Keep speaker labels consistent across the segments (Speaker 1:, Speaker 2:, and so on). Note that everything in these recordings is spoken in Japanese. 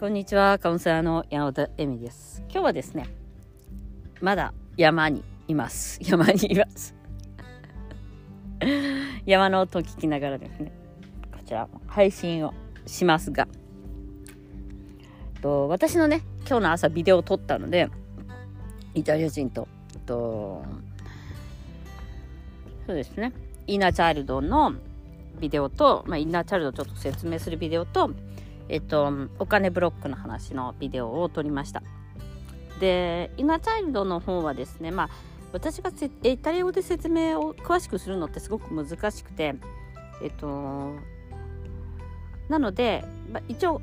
Speaker 1: こんにちは、カウンセラーの山本恵美です。今日はですね、まだ山にいます。山にいます。山の音を聞きながらですね、こちら配信をしますが、と私のね、今日の朝ビデオを撮ったので、イタリア人と、とそうですね、インナーチャイルドのビデオと、まあ、インナーチャイルドをちょっと説明するビデオと、えっと、お金ブロックの話のビデオを撮りました。で、イナーチャイルドの方はですね、まあ、私がイタリア語で説明を詳しくするのってすごく難しくて、えっと、なので、まあ、一応、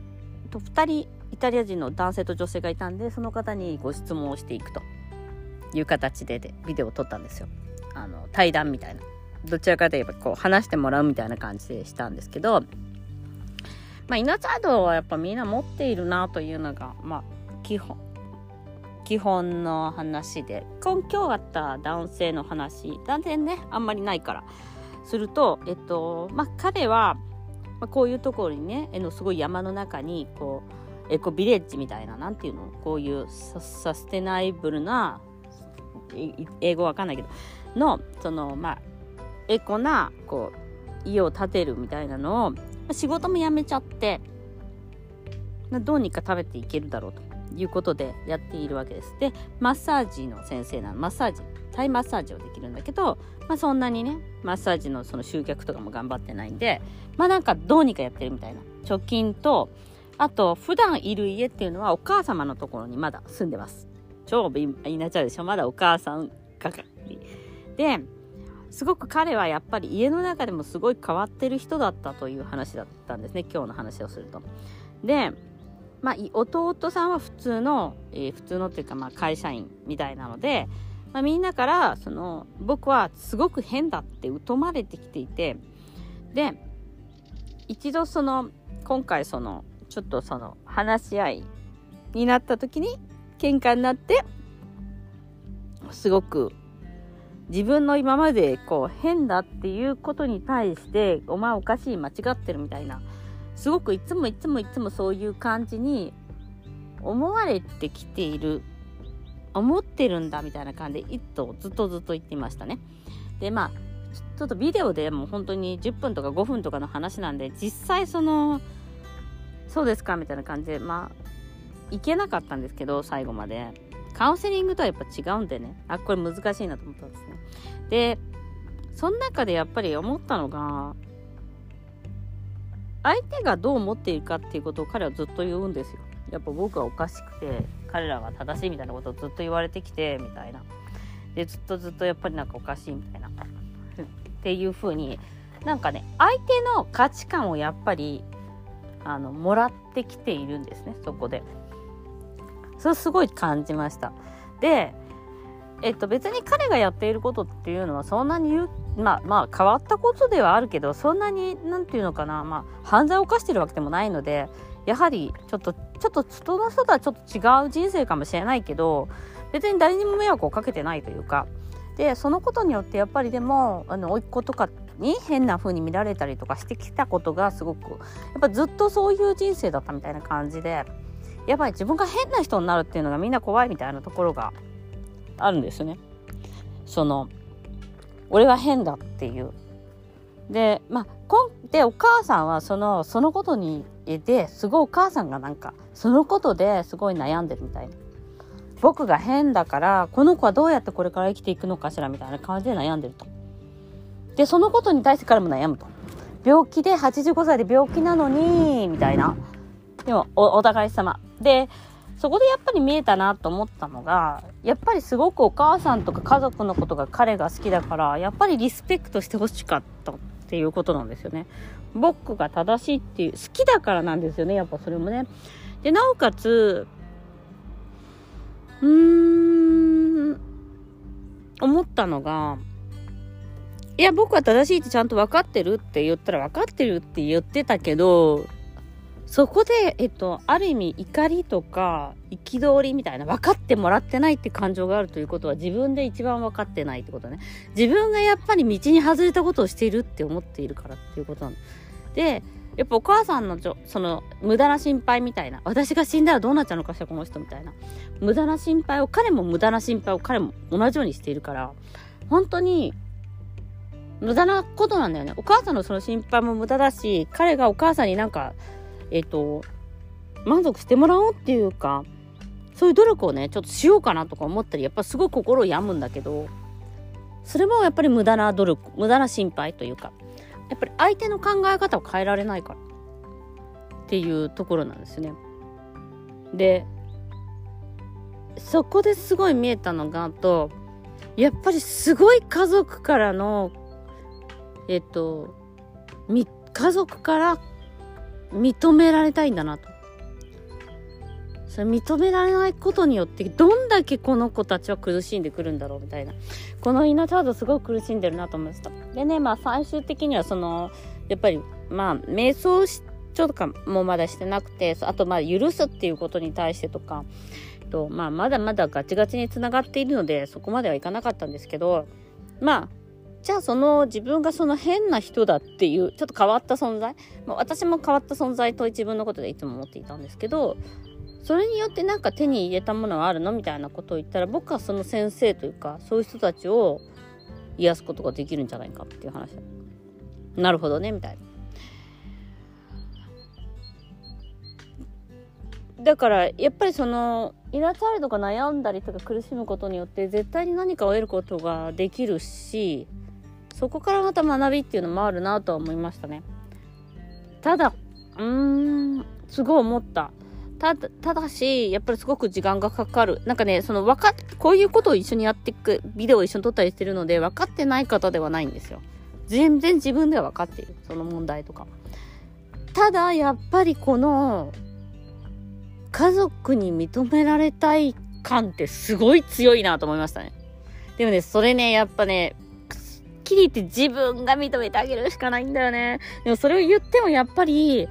Speaker 1: 2人イタリア人の男性と女性がいたんで、その方にご質問をしていくという形ででビデオを撮ったんですよ。あの対談みたいな。どちらかといえばこう話してもらうみたいな感じでしたんですけど、まあ、イナーチャイルドはやっぱみんな持っているなというのが、まあ、基本。基本の話で。根拠があった男性の話。男性ねあんまりないから。するとえっとまあ彼は、まあ、こういうところにねえのすごい山の中にこうエコビレッジみたいななんていうの？こういうサステナイブルな英語わかんないけどのそのまあエコなこう家を建てるみたいなのを仕事も辞めちゃってどうにか食べていけるだろうということでやっているわけです。でマッサージの先生なの。マッサージ。タイマッサージをできるんだけど、まあ、そんなにねマッサージのその集客とかも頑張ってないんでまあなんかどうにかやってるみたいな。貯金とあと普段いる家っていうのはお母様のところにまだ住んでます。超いなっちゃうでしょ。まだお母さんかかり。ですごく彼はやっぱり家の中でもすごい変わってる人だったという話だったんですね今日の話をすると。でまあ、弟さんは普通の、えー、普通のっていうか、まあ、会社員みたいなので、まあ、みんなからその僕はすごく変だって疎まれてきていてで一度その今回そのちょっとその話し合いになった時に喧嘩になってすごく自分の今までこう変だっていうことに対してお前おかしい間違ってるみたいな。すごくいつもいつもいつもそういう感じに思われてきている。思ってるんだみたいな感じで一頭ずっとずっと言っていましたね。でまあちょっとビデオでも本当に10分とか5分とかの話なんで実際そのそうですかみたいな感じでまあいけなかったんですけど最後まで。カウンセリングとはやっぱ違うんでねあこれ難しいなと思ったんですねでその中でやっぱり思ったのが相手がどう思っているかっていうことを彼はずっと言うんですよ。やっぱ僕はおかしくて彼らは正しいみたいなことをずっと言われてきてみたいな。でずっとずっとやっぱりなんかおかしいみたいな。っていう風になんかね相手の価値観をやっぱりあのもらってきているんですねそこで。それすごい感じました。でえっと別に彼がやっていることっていうのはそんなにまあまあ変わったことではあるけどそんなに何て言うのかなまあ犯罪を犯してるわけでもないのでやはりちょっとちょっと人の人とはちょっと違う人生かもしれないけど別に誰にも迷惑をかけてないというかでそのことによってやっぱりでもあの甥っ子とかに変な風に見られたりとかしてきたことがすごくやっぱずっとそういう人生だったみたいな感じでやっぱり自分が変な人になるっていうのがみんな怖いみたいなところがあるんですね。その俺は変だっていう。でまあこんでお母さんはそのそのことにですごいお母さんがなんかそのことですごい悩んでるみたいな。僕が変だからこの子はどうやってこれから生きていくのかしらみたいな感じで悩んでると。でそのことに対して彼も悩むと。病気で85歳で病気なのにみたいな。でもおお互い様。でそこでやっぱり見えたなと思ったのがやっぱりすごくお母さんとか家族のことが彼が好きだからやっぱりリスペクトしてほしかったっていうことなんですよね。僕が正しいっていう好きだからなんですよねやっぱそれもね。でなおかつうーん思ったのがいや僕は正しいってちゃんと分かってるって言ったら分かってるって言ってたけどそこで、えっと、ある意味怒りとか憤りみたいな分かってもらってないって感情があるということは自分で一番分かってないってことね。自分がやっぱり道に外れたことをしているって思っているからっていうことなのでやっぱお母さんのちょその無駄な心配みたいな私が死んだらどうなっちゃうのかしらこの人みたいな。無駄な心配を彼も無駄な心配を彼も同じようにしているから本当に無駄なことなんだよね。お母さんのその心配も無駄だし彼がお母さんになんかえっ、と満足してもらおうっていうかそういう努力をねちょっとしようかなとか思ったりやっぱすごい心を病むんだけどそれもやっぱり無駄な努力無駄な心配というかやっぱり相手の考え方を変えられないからっていうところなんですね。でそこですごい見えたのがとやっぱりすごい家族からのえっと家族から認められたいんだなと。それ認められないことによってどんだけこの子たちは苦しんでくるんだろうみたいなこのイナチャードすごく苦しんでるなと思いましたでねまあ最終的にはそのやっぱりまあ瞑想しとかもまだしてなくてあとまあ許すっていうことに対してとかとまあまだまだガチガチにつながっているのでそこまではいかなかったんですけどまあじゃあその自分がその変な人だっていうちょっと変わった存在、まあ、私も変わった存在と自分のことでいつも思っていたんですけどそれによってなんか手に入れたものはあるのみたいなことを言ったら僕はその先生というかそういう人たちを癒すことができるんじゃないかっていう話。なるほどねみたいな。だからやっぱりそのイラチャイルドが悩んだりとか苦しむことによって絶対に何かを得ることができるしそこからまた学びっていうのもあるなとは思いましたねただうーんすごい思ったただただし、やっぱりすごく時間がかかる。なんかね、その分か、こういうことを一緒にやっていく、ビデオを一緒に撮ったりしてるので、分かってない方ではないんですよ。全然自分では分かっている。その問題とか。ただ、やっぱりこの、家族に認められたい感ってすごい強いなと思いましたね。でもね、それね、やっぱね、きり言って自分が認めてあげるしかないんだよね。でもそれを言ってもやっぱり、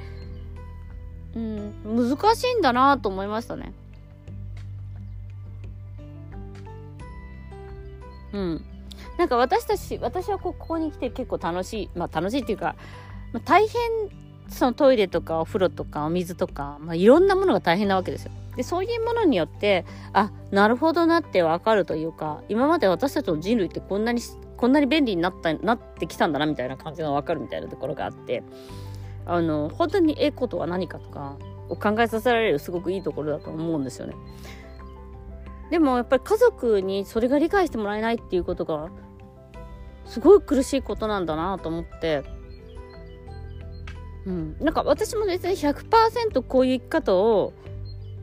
Speaker 1: うん、難しいんだなと思いましたね。うん。なんか私たち、私はここに来て結構楽しい、まあ楽しいっていうか、まあ、大変、そのトイレとかお風呂とかお水とか、まあいろんなものが大変なわけですよ。で、そういうものによって、あ、なるほどなってわかるというか、今まで私たちの人類ってこんなに、こんなに便利になった、なってきたんだなみたいな感じがわかるみたいなところがあって、あの本当にエコとは何かとかを考えさせられるすごくいいところだと思うんですよね。でもやっぱり家族にそれが理解してもらえないっていうことがすごい苦しいことなんだなと思って、うん、なんか私も別に100%こういう生き方を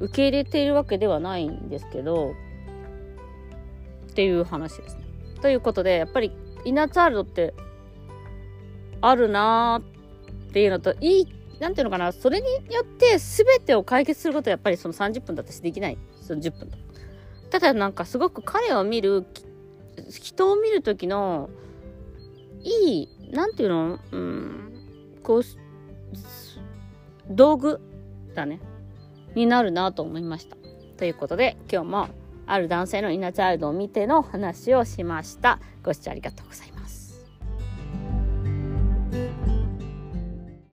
Speaker 1: 受け入れているわけではないんですけどっていう話ですね。ということでやっぱりイナーチャールドってあるなーっていうのといいなんていうのかなそれによって全てを解決することはやっぱりその30分だったしできない。その10分ただなんかすごく彼を見る人を見る時のいいなんていうのうんこう道具だね。になるなと思いました。ということで今日もある男性のイナチャイルドを見ての話をしました。ご視聴ありがとうございます。